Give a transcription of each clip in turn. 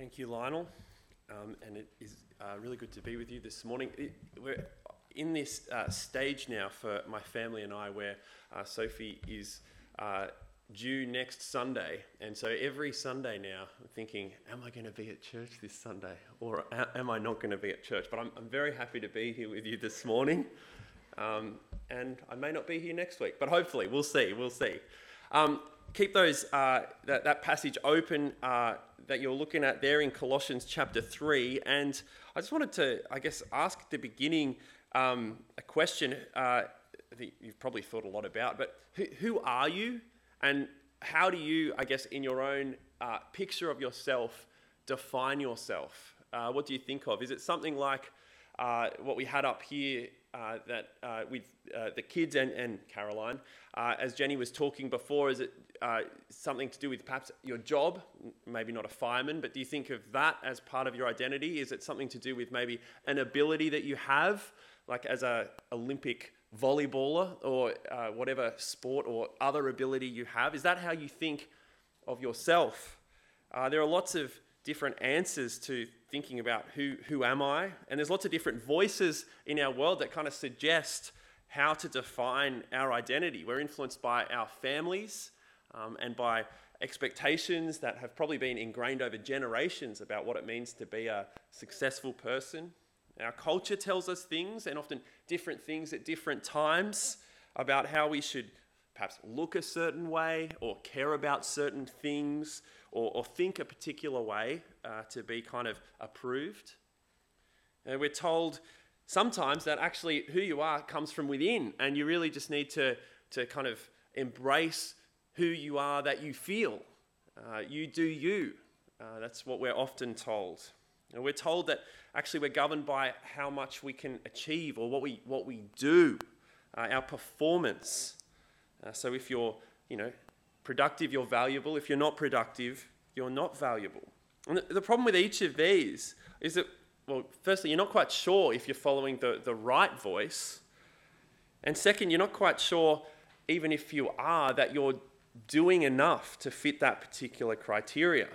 Thank you, Lionel. Um, and it is uh, really good to be with you this morning. It, we're in this uh, stage now for my family and I where uh, Sophie is uh, due next Sunday. And so every Sunday now, I'm thinking, am I going to be at church this Sunday or am I not going to be at church? But I'm, I'm very happy to be here with you this morning. Um, and I may not be here next week, but hopefully, we'll see. We'll see. Um, keep those uh, that, that passage open uh, that you're looking at there in Colossians chapter 3. And I just wanted to, I guess, ask at the beginning um, a question uh, that you've probably thought a lot about, but who, who, are you? And how do you, I guess, in your own uh, picture of yourself, define yourself? Uh, what do you think of? Is it something like uh, what we had up here uh, that uh, with uh, the kids and, and Caroline, uh, as Jenny was talking before, is it uh, something to do with perhaps your job? Maybe not a fireman, but do you think of that as part of your identity? Is it something to do with maybe an ability that you have, like as a Olympic volleyballer or whatever sport or other ability you have? Is that how you think of yourself? there are lots of different answers to thinking about who, who am I? And there's lots of different voices in our world that kind of suggest how to define our identity. We're influenced by our families um, and by expectations that have probably been ingrained over generations about what it means to be a successful person. Our culture tells us things, and often different things at different times, about how we should perhaps look a certain way or care about certain things or, or think a particular way uh, to be kind of approved. And we're told sometimes that actually who you are comes from within, and you really just need to, to kind of embrace who you are that you feel. Uh, you do you. Uh, that's what we're often told. And we're told that actually we're governed by how much we can achieve or what we, what we do, uh, our performance. Uh, so if you're, you know, productive, you're valuable. If you're not productive, you're not valuable. And the, the problem with each of these is that, well, firstly, you're not quite sure if you're following the, the right voice. And second, you're not quite sure, even if you are, that you're doing enough to fit that particular criteria.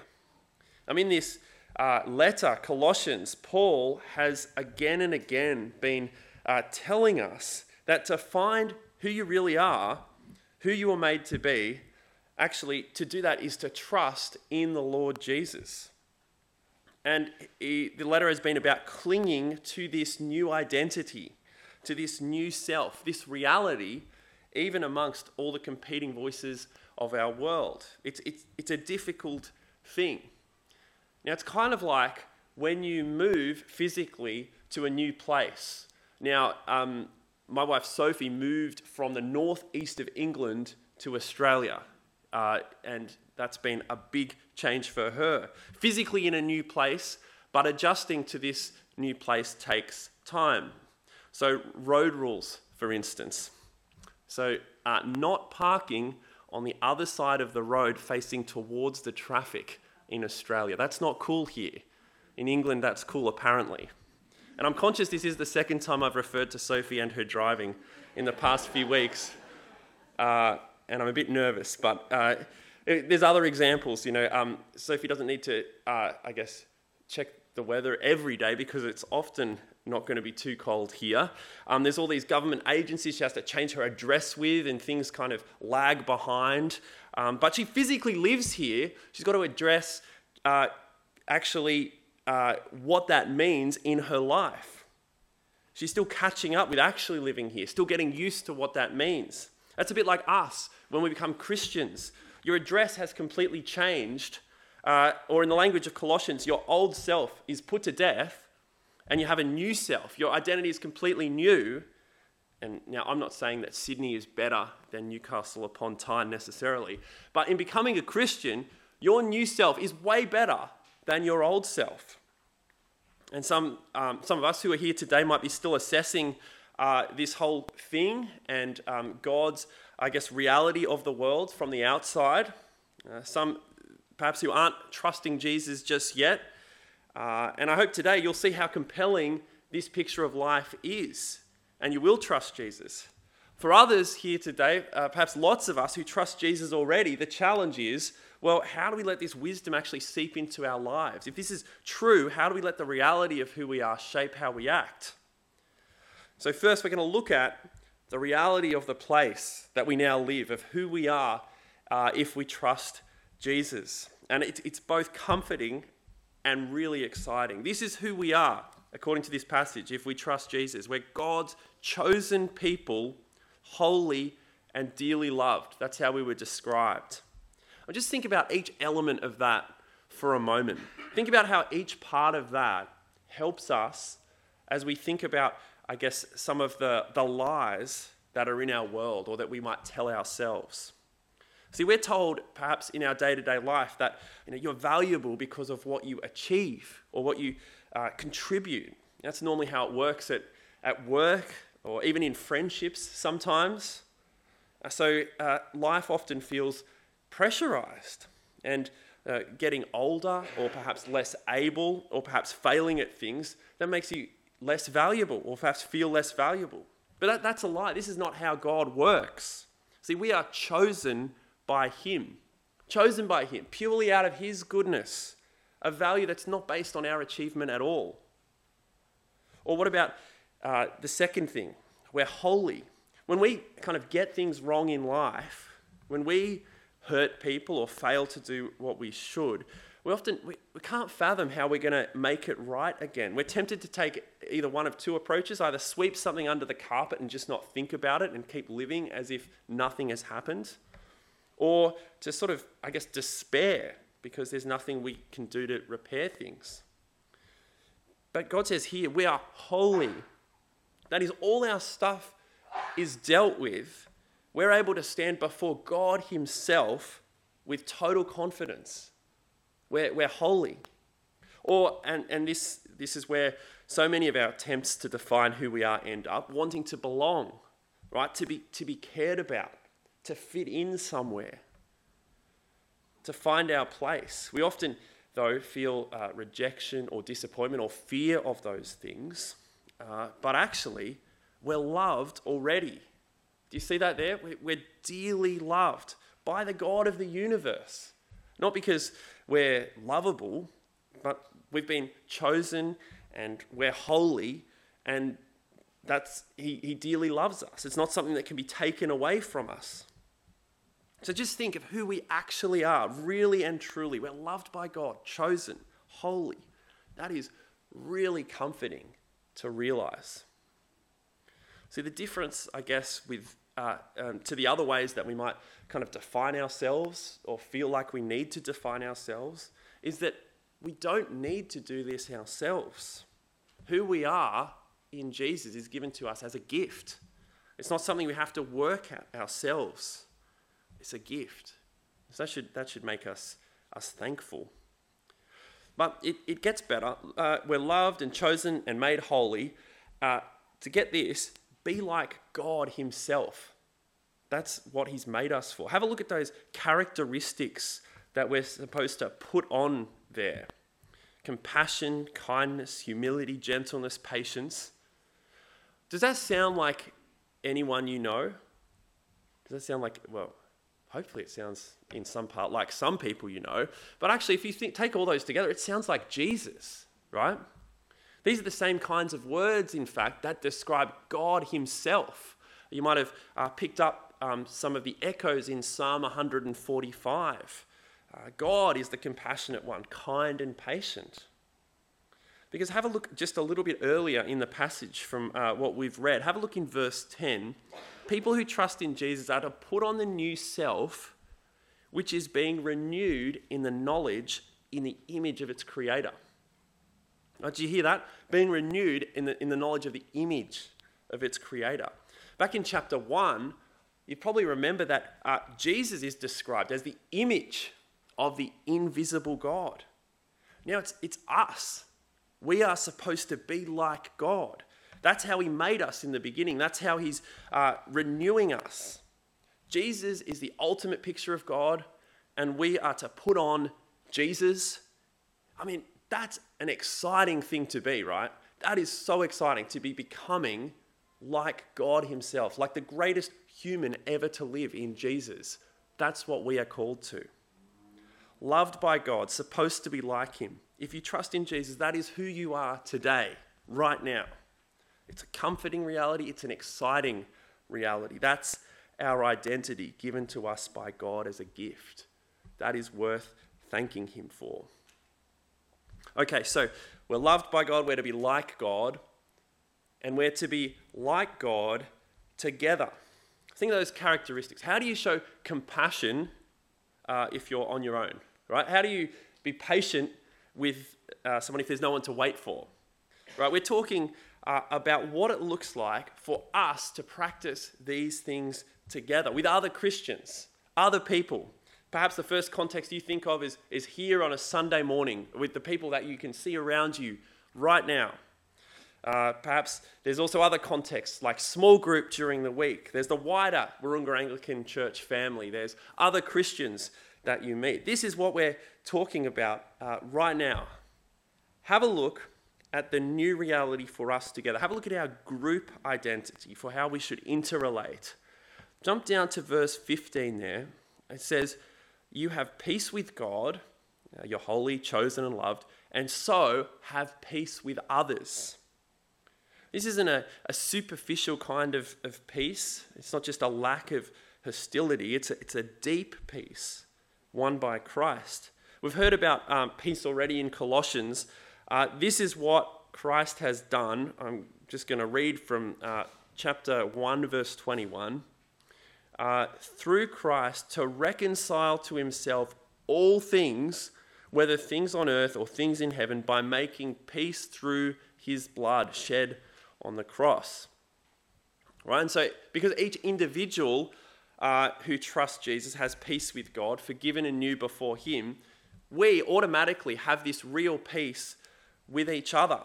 I mean, this uh, letter, Colossians, Paul has again and again been uh, telling us that to find who you really are, who you were made to be, actually, to do that is to trust in the Lord Jesus. And he, the letter has been about clinging to this new identity, to this new self, this reality, even amongst all the competing voices of our world. It's, it's, it's a difficult thing. Now, it's kind of like when you move physically to a new place. Now, um, my wife Sophie moved from the northeast of England to Australia. Uh, and that's been a big change for her. Physically in a new place, but adjusting to this new place takes time. So, road rules, for instance. So, uh, not parking on the other side of the road facing towards the traffic in Australia. That's not cool here. In England, that's cool, apparently. And I'm conscious this is the second time I've referred to Sophie and her driving in the past few weeks. Uh, and I'm a bit nervous, but uh, there's other examples. You know, um, Sophie doesn't need to, uh, I guess, check the weather every day because it's often not going to be too cold here. Um, there's all these government agencies she has to change her address with, and things kind of lag behind. Um, but she physically lives here. She's got to address uh, actually uh, what that means in her life. She's still catching up with actually living here, still getting used to what that means. That's a bit like us when we become Christians. Your address has completely changed. Uh, or in the language of Colossians, your old self is put to death and you have a new self. Your identity is completely new. And now, I'm not saying that Sydney is better than Newcastle upon Tyne necessarily, but in becoming a Christian, your new self is way better than your old self. And some, um, some of us who are here today might be still assessing uh, this whole thing and um, God's, I guess, reality of the world from the outside. Uh, some perhaps who aren't trusting Jesus just yet. Uh, and I hope today you'll see how compelling this picture of life is. And you will trust Jesus. For others here today, uh, perhaps lots of us who trust Jesus already, the challenge is well, how do we let this wisdom actually seep into our lives? If this is true, how do we let the reality of who we are shape how we act? So, first, we're going to look at the reality of the place that we now live, of who we are uh, if we trust Jesus. And it, it's both comforting and really exciting. This is who we are, according to this passage, if we trust Jesus. We're God's chosen people, holy and dearly loved. That's how we were described. Just think about each element of that for a moment. Think about how each part of that helps us as we think about, I guess, some of the, the lies that are in our world or that we might tell ourselves. See, we're told perhaps in our day to day life that you know, you're valuable because of what you achieve or what you uh, contribute. That's normally how it works at, at work or even in friendships sometimes. Uh, so uh, life often feels pressurized and uh, getting older or perhaps less able or perhaps failing at things that makes you less valuable or perhaps feel less valuable. But that, that's a lie. This is not how God works. See, we are chosen by Him, chosen by Him purely out of His goodness, a value that's not based on our achievement at all. Or what about uh, the second thing? We're holy. When we kind of get things wrong in life, when we hurt people or fail to do what we should, we often we, we can't fathom how we're going to make it right again. We're tempted to take either one of two approaches, either sweep something under the carpet and just not think about it and keep living as if nothing has happened, or to sort of, I guess, despair because there's nothing we can do to repair things. But God says here, we are holy. That is, all our stuff is dealt with we're able to stand before God Himself with total confidence. We're, we're holy. Or, and, and this, this is where so many of our attempts to define who we are end up wanting to belong, right? To be, to be cared about, to fit in somewhere, to find our place. We often, though, feel uh, rejection or disappointment or fear of those things, uh, but actually, we're loved already do you see that there? We're dearly loved by the God of the universe. Not because we're lovable, but we've been chosen and we're holy, and that's he, he dearly loves us. It's not something that can be taken away from us. So just think of who we actually are, really and truly. We're loved by God, chosen, holy. That is really comforting to realize. See, the difference, I guess, with uh, um, to the other ways that we might kind of define ourselves or feel like we need to define ourselves is that we don't need to do this ourselves. Who we are in Jesus is given to us as a gift. It's not something we have to work at ourselves. It's a gift. So that should, that should make us, us thankful. But it, it gets better. Uh, we're loved and chosen and made holy. Uh, to get this, be like God Himself. That's what He's made us for. Have a look at those characteristics that we're supposed to put on there compassion, kindness, humility, gentleness, patience. Does that sound like anyone you know? Does that sound like, well, hopefully it sounds in some part like some people you know. But actually, if you think, take all those together, it sounds like Jesus, right? These are the same kinds of words, in fact, that describe God Himself. You might have uh, picked up um, some of the echoes in Psalm 145. Uh, God is the compassionate one, kind and patient. Because have a look just a little bit earlier in the passage from uh, what we've read. Have a look in verse 10. People who trust in Jesus are to put on the new self, which is being renewed in the knowledge, in the image of its creator. Did you hear that? Being renewed in the, in the knowledge of the image of its creator. Back in chapter 1, you probably remember that uh, Jesus is described as the image of the invisible God. Now it's, it's us. We are supposed to be like God. That's how He made us in the beginning, that's how He's uh, renewing us. Jesus is the ultimate picture of God, and we are to put on Jesus. I mean, that's an exciting thing to be, right? That is so exciting to be becoming like God Himself, like the greatest human ever to live in Jesus. That's what we are called to. Loved by God, supposed to be like Him. If you trust in Jesus, that is who you are today, right now. It's a comforting reality, it's an exciting reality. That's our identity given to us by God as a gift. That is worth thanking Him for. Okay, so we're loved by God, we're to be like God, and we're to be like God together. Think of those characteristics. How do you show compassion uh, if you're on your own, right? How do you be patient with uh, someone if there's no one to wait for, right? We're talking uh, about what it looks like for us to practice these things together with other Christians, other people. Perhaps the first context you think of is, is here on a Sunday morning with the people that you can see around you right now. Uh, perhaps there's also other contexts like small group during the week. There's the wider Wahroonga Anglican Church family. There's other Christians that you meet. This is what we're talking about uh, right now. Have a look at the new reality for us together. Have a look at our group identity for how we should interrelate. Jump down to verse 15 there. It says, You have peace with God, uh, you're holy, chosen, and loved, and so have peace with others. This isn't a, a superficial kind of, of peace. It's not just a lack of hostility, it's a, it's a deep peace won by Christ. We've heard about um, peace already in Colossians. Uh, this is what Christ has done. I'm just going to read from uh, chapter 1, verse 21. Uh, through Christ to reconcile to himself all things, whether things on earth or things in heaven, by making peace through his blood shed on the cross. Right? And so, because each individual uh, who trusts Jesus has peace with God, forgiven and new before him, we automatically have this real peace with each other.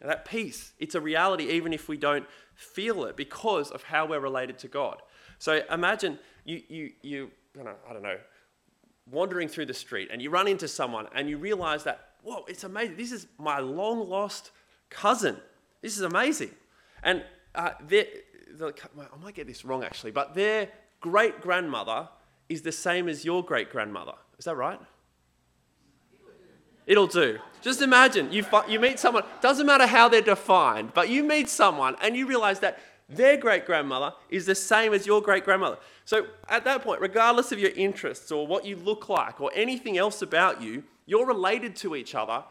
That peace, it's a reality even if we don't feel it because of how we're related to God. So imagine you, you, you I don't, know, wandering through the street and you run into someone and you realize that, whoa, it's amazing. This is my long lost cousin. This is amazing. And uh, I might get this wrong actually, but their great grandmother is the same as your great grandmother. Is that right? It'll do. Just imagine you, you meet someone, doesn't matter how they're defined, but you meet someone and you realize that their great grandmother is the same as your great grandmother. So at that point, regardless of your interests or what you look like or anything else about you, you're related to each other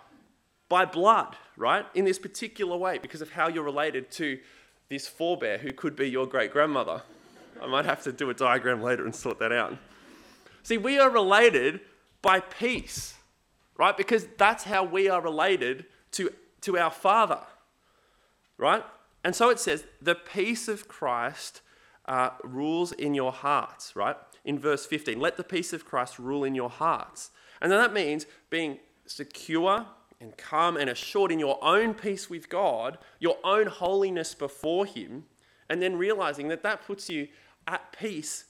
by blood, right? In this particular way because of how you're related to this forebear who could be your great grandmother. I might have to do a diagram later and sort that out. See, we are related by peace right? Because that's how we are related to, to our Father, right? And so it says, the peace of Christ uh, rules in your hearts, right? In verse 15, let the peace of Christ rule in your hearts. And then that means being secure and calm and assured in your own peace with God, your own holiness before Him, and then realizing that that puts you at peace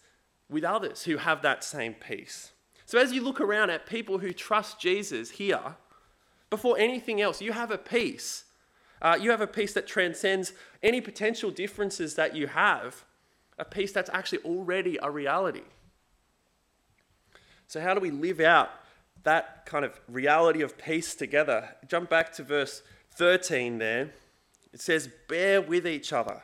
with others who have that same peace. So as you look around at people who trust Jesus here, before anything else, you have a peace. Uh, you have a peace that transcends any potential differences that you have, a peace that's actually already a reality. So, how do we live out that kind of reality of peace together? Jump back to verse 13 there. It says, Bear with each other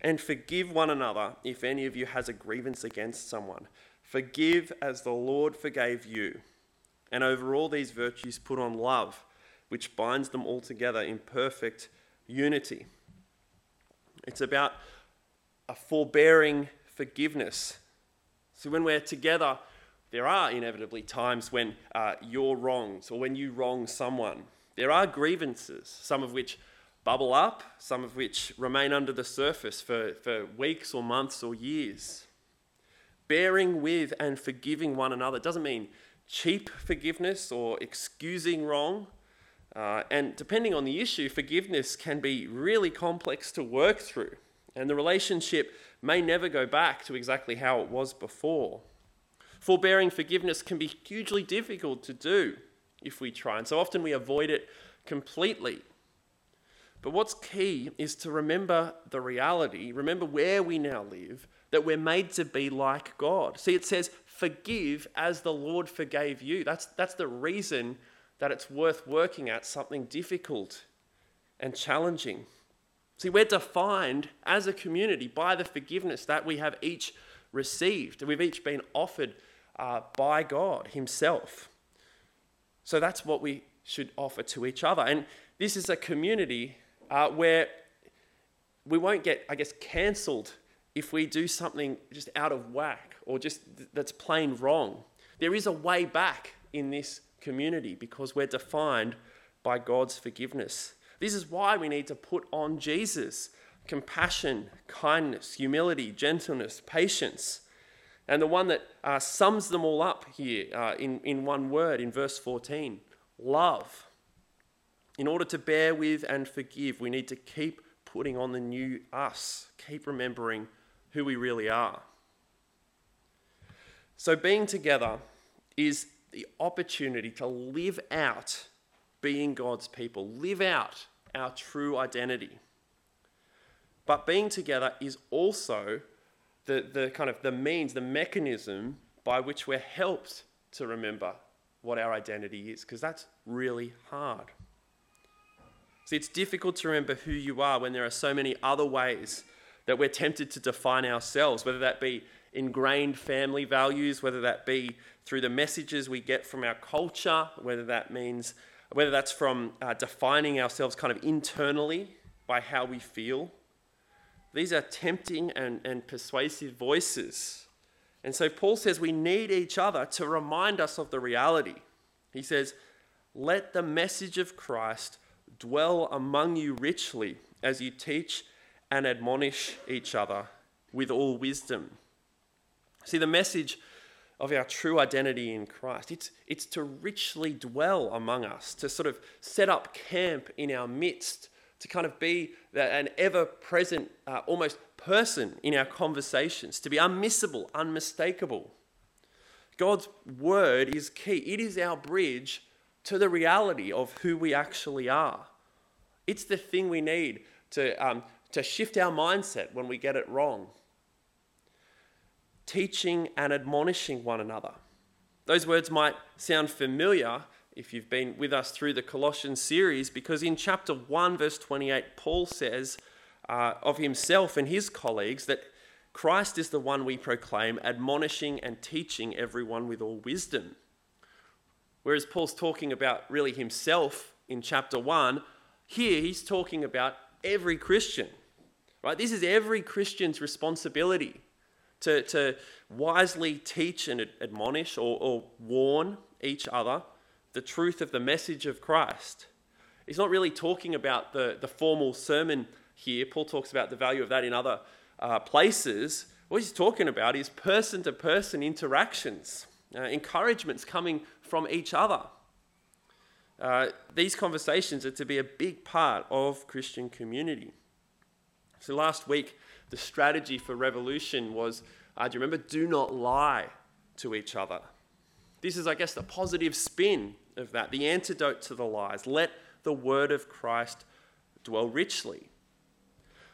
and forgive one another if any of you has a grievance against someone. Forgive as the Lord forgave you. And over all these virtues, put on love, which binds them all together in perfect unity. It's about a forbearing forgiveness. So when we're together, there are inevitably times when uh, you're wronged or when you wrong someone. There are grievances, some of which bubble up, some of which remain under the surface for, for weeks or months or years bearing with and forgiving one another. Doesn't mean cheap forgiveness or excusing wrong. Uh, and depending on the issue, forgiveness can be really complex to work through. And the relationship may never go back to exactly how it was before. Forbearing forgiveness can be hugely difficult to do if we try. And so often we avoid it completely. But what's key is to remember the reality, remember where we now live, that we're made to be like God. See, it says, forgive as the Lord forgave you. That's, that's the reason that it's worth working at something difficult and challenging. See, we're defined as a community by the forgiveness that we have each received. We've each been offered uh, by God Himself. So that's what we should offer to each other. And this is a community uh, where we won't get, I guess, cancelled if we do something just out of whack or just th- that's plain wrong. There is a way back in this community because we're defined by God's forgiveness. This is why we need to put on Jesus compassion, kindness, humility, gentleness, patience. And the one that uh, sums them all up here uh, in, in one word in verse 14 love. In order to bear with and forgive, we need to keep putting on the new us, keep remembering who we really are. So, being together is the opportunity to live out being God's people, live out our true identity. But being together is also the, the kind of the means, the mechanism by which we're helped to remember what our identity is, because that's really hard. See, it's difficult to remember who you are when there are so many other ways that we're tempted to define ourselves, whether that be ingrained family values, whether that be through the messages we get from our culture, whether that means whether that's from uh, defining ourselves kind of internally by how we feel. These are tempting and, and persuasive voices. And so Paul says we need each other to remind us of the reality. He says, Let the message of Christ dwell among you richly as you teach and admonish each other with all wisdom. See, the message of our true identity in Christ, it's, it's to richly dwell among us, to sort of set up camp in our midst, to kind of be an ever present, uh, almost person in our conversations, to be unmissable, unmistakable. God's word is key, it is our bridge to the reality of who we actually are. It's the thing we need to, um, to shift our mindset when we get it wrong. Teaching and admonishing one another. Those words might sound familiar if you've been with us through the Colossians series, because in chapter 1, verse 28, Paul says uh, of himself and his colleagues that Christ is the one we proclaim, admonishing and teaching everyone with all wisdom. Whereas Paul's talking about really himself in chapter 1, here he's talking about every Christian. Right? This is every Christian's responsibility to, to wisely teach and admonish or, or warn each other the truth of the message of Christ. He's not really talking about the, the formal sermon here. Paul talks about the value of that in other uh, places. What he's talking about is person to person interactions, uh, encouragements coming from each other. Uh, these conversations are to be a big part of Christian community. So last week, the strategy for revolution was uh, do you remember? Do not lie to each other. This is, I guess, the positive spin of that, the antidote to the lies. Let the word of Christ dwell richly.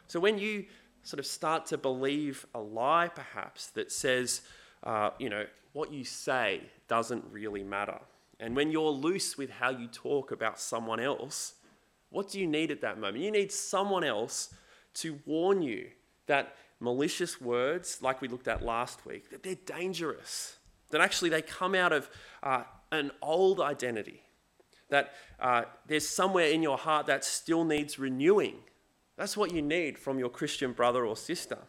So when you sort of start to believe a lie, perhaps, that says, uh, you know, what you say doesn't really matter. And when you're loose with how you talk about someone else, what do you need at that moment? You need someone else to warn you that malicious words, like we looked at last week, that they're dangerous. That actually they come out of uh, an old identity. That uh, there's somewhere in your heart that still needs renewing. That's what you need from your Christian brother or sister.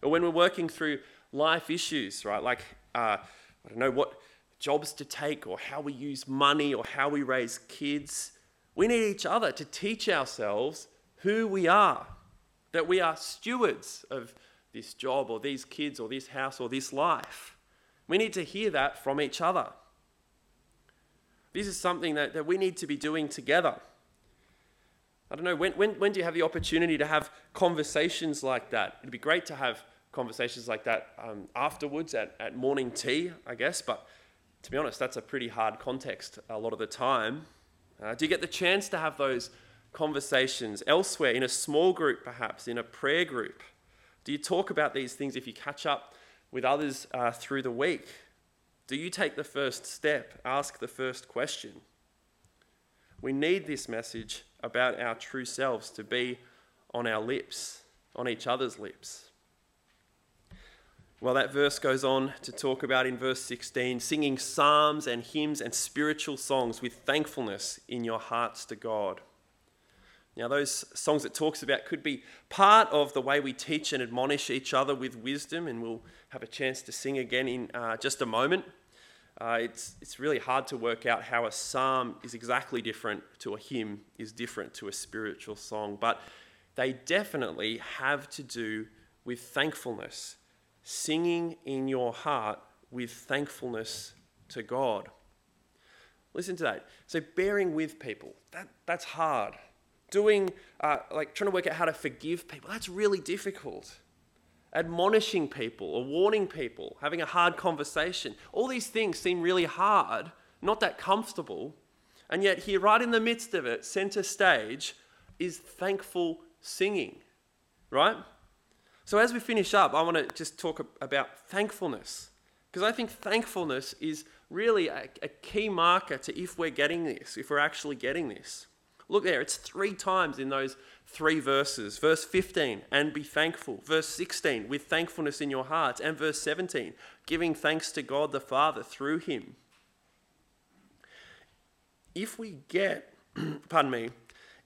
Or when we're working through life issues, right? Like, uh, I don't know what jobs to take or how we use money or how we raise kids. We need each other to teach ourselves who we are, that we are stewards of this job or these kids or this house or this life. We need to hear that from each other. This is something that, that we need to be doing together. I don't know, when, when, when do you have the opportunity to have conversations like that? It'd be great to have conversations like that um, afterwards at, at morning tea, I guess, but to be honest, that's a pretty hard context a lot of the time. Uh, do you get the chance to have those conversations elsewhere, in a small group perhaps, in a prayer group? Do you talk about these things if you catch up with others uh, through the week? Do you take the first step, ask the first question? We need this message about our true selves to be on our lips, on each other's lips. Well, that verse goes on to talk about in verse 16 singing psalms and hymns and spiritual songs with thankfulness in your hearts to God. Now, those songs it talks about could be part of the way we teach and admonish each other with wisdom, and we'll have a chance to sing again in uh, just a moment. Uh, it's, it's really hard to work out how a psalm is exactly different to a hymn, is different to a spiritual song, but they definitely have to do with thankfulness singing in your heart with thankfulness to God. Listen to that. So, bearing with people, that, that's hard. Doing, uh, like, trying to work out how to forgive people, that's really difficult. Admonishing people or warning people, having a hard conversation, all these things seem really hard, not that comfortable. And yet, here, right in the midst of it, center stage, is thankful singing, right? So, as we finish up, I want to just talk about thankfulness. Because I think thankfulness is really a, a, key marker to if we're getting this, if we're actually getting this. Look there, it's three times in those three verses. Verse 15, and be thankful. Verse 16, with thankfulness in your hearts. And verse 17, giving thanks to God the Father through him. If we get, pardon me,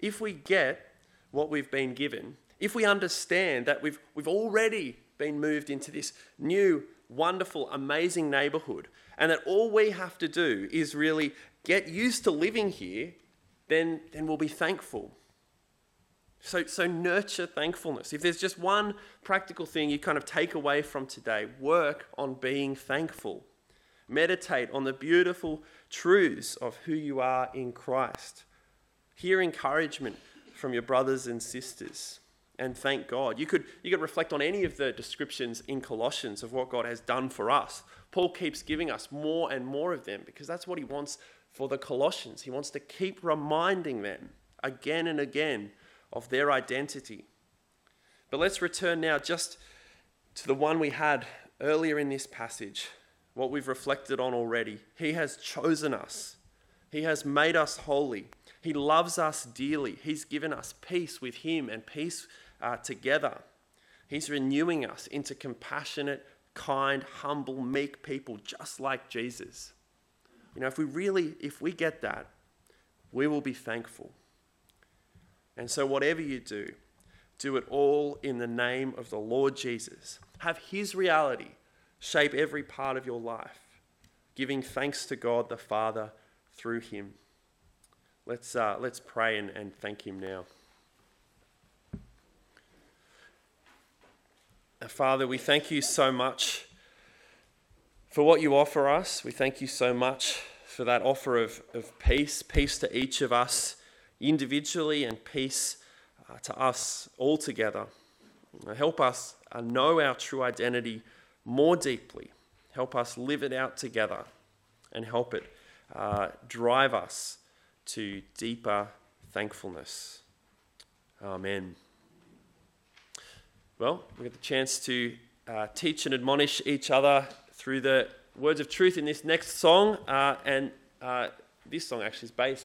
if we get what we've been given, if we understand that we've, we've already been moved into this new, wonderful, amazing neighborhood, and that all we have to do is really get used to living here, then, then we'll be thankful. So, so nurture thankfulness. If there's just one practical thing you kind of take away from today, work on being thankful. Meditate on the beautiful truths of who you are in Christ. Hear encouragement from your brothers and sisters and thank God. You could, you could reflect on any of the descriptions in Colossians of what God has done for us. Paul keeps giving us more and more of them because that's what he wants for the Colossians. He wants to keep reminding them again and again of their identity. But let's return now just to the one we had earlier in this passage, what we've reflected on already. He has chosen us, He has made us holy. He loves us dearly. He's given us peace with Him and peace uh, together. He's renewing us into compassionate, kind, humble, meek people, just like Jesus. You know, if we really, if we get that, we will be thankful. And so, whatever you do, do it all in the name of the Lord Jesus. Have His reality shape every part of your life, giving thanks to God the Father through Him. Let's, uh, let's pray and, and thank Him now. Father, we thank you so much for what you offer us. We thank you so much for that offer of, of peace, peace to each of us individually and peace uh, to us all together. Help us uh, know our true identity more deeply. Help us live it out together and help it uh, drive us to deeper thankfulness. Amen. Well, we get the chance to uh, teach and admonish each other through the words of truth in this next song. Uh, and uh, this song actually is based